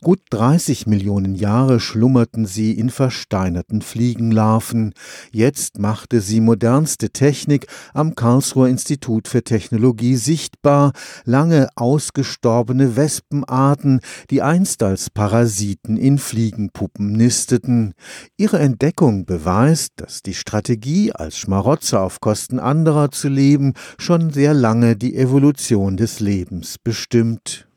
Gut 30 Millionen Jahre schlummerten sie in versteinerten Fliegenlarven. Jetzt machte sie modernste Technik am Karlsruher Institut für Technologie sichtbar, lange ausgestorbene Wespenarten, die einst als Parasiten in Fliegenpuppen nisteten. Ihre Entdeckung beweist, dass die Strategie, als Schmarotzer auf Kosten anderer zu leben, schon sehr lange die Evolution des Lebens bestimmt.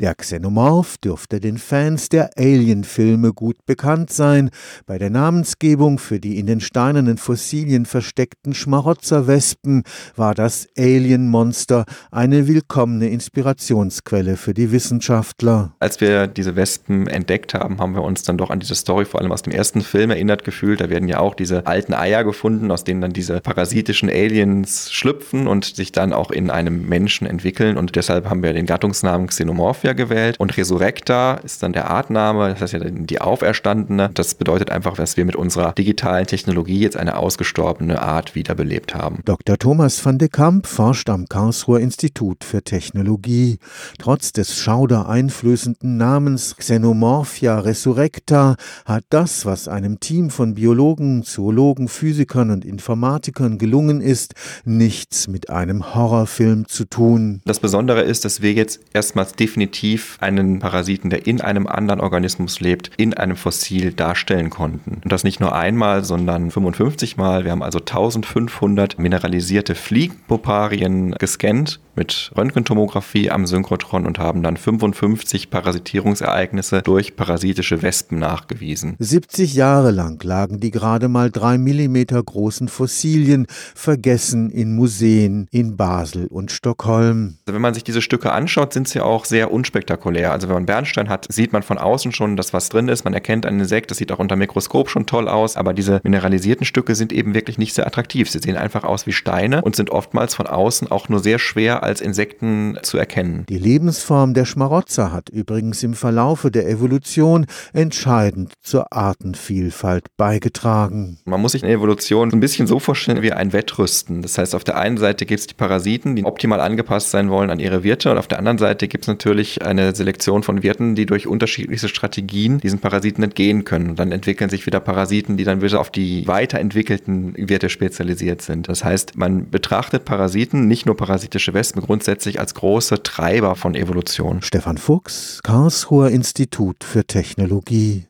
Der Xenomorph dürfte den Fans der Alien-Filme gut bekannt sein. Bei der Namensgebung für die in den steinernen Fossilien versteckten Schmarotzerwespen war das Alien-Monster eine willkommene Inspirationsquelle für die Wissenschaftler. Als wir diese Wespen entdeckt haben, haben wir uns dann doch an diese Story vor allem aus dem ersten Film erinnert gefühlt. Da werden ja auch diese alten Eier gefunden, aus denen dann diese parasitischen Aliens schlüpfen und sich dann auch in einem Menschen entwickeln. Und deshalb haben wir den Gattungsnamen Xenomorph Sophia gewählt und Resurrecta ist dann der Artname, das heißt ja die Auferstandene. Das bedeutet einfach, dass wir mit unserer digitalen Technologie jetzt eine ausgestorbene Art wiederbelebt haben. Dr. Thomas van de Kamp forscht am Karlsruher Institut für Technologie. Trotz des schaudereinflößenden Namens Xenomorphia Resurrecta hat das, was einem Team von Biologen, Zoologen, Physikern und Informatikern gelungen ist, nichts mit einem Horrorfilm zu tun. Das Besondere ist, dass wir jetzt erstmals definitiv definitiv einen Parasiten, der in einem anderen Organismus lebt, in einem Fossil darstellen konnten. Und das nicht nur einmal, sondern 55 Mal. Wir haben also 1500 mineralisierte Fliegenpoparien gescannt mit Röntgentomographie am Synchrotron und haben dann 55 Parasitierungsereignisse durch parasitische Wespen nachgewiesen. 70 Jahre lang lagen die gerade mal drei Millimeter großen Fossilien vergessen in Museen in Basel und Stockholm. Also wenn man sich diese Stücke anschaut, sind sie auch sehr unspektakulär. Also wenn man Bernstein hat, sieht man von außen schon, dass was drin ist. Man erkennt ein Insekt, das sieht auch unter Mikroskop schon toll aus. Aber diese mineralisierten Stücke sind eben wirklich nicht sehr attraktiv. Sie sehen einfach aus wie Steine und sind oftmals von außen auch nur sehr schwer als Insekten zu erkennen. Die Lebensform der Schmarotzer hat übrigens im Verlaufe der Evolution entscheidend zur Artenvielfalt beigetragen. Man muss sich eine Evolution ein bisschen so vorstellen wie ein Wettrüsten. Das heißt, auf der einen Seite gibt es die Parasiten, die optimal angepasst sein wollen an ihre Wirte und auf der anderen Seite gibt es natürlich eine Selektion von Wirten, die durch unterschiedlichste Strategien diesen Parasiten entgehen können. Und dann entwickeln sich wieder Parasiten, die dann wieder auf die weiterentwickelten Wirte spezialisiert sind. Das heißt, man betrachtet Parasiten, nicht nur parasitische Wespen, grundsätzlich als große Treiber von Evolution. Stefan Fuchs, Karlsruher Institut für Technologie.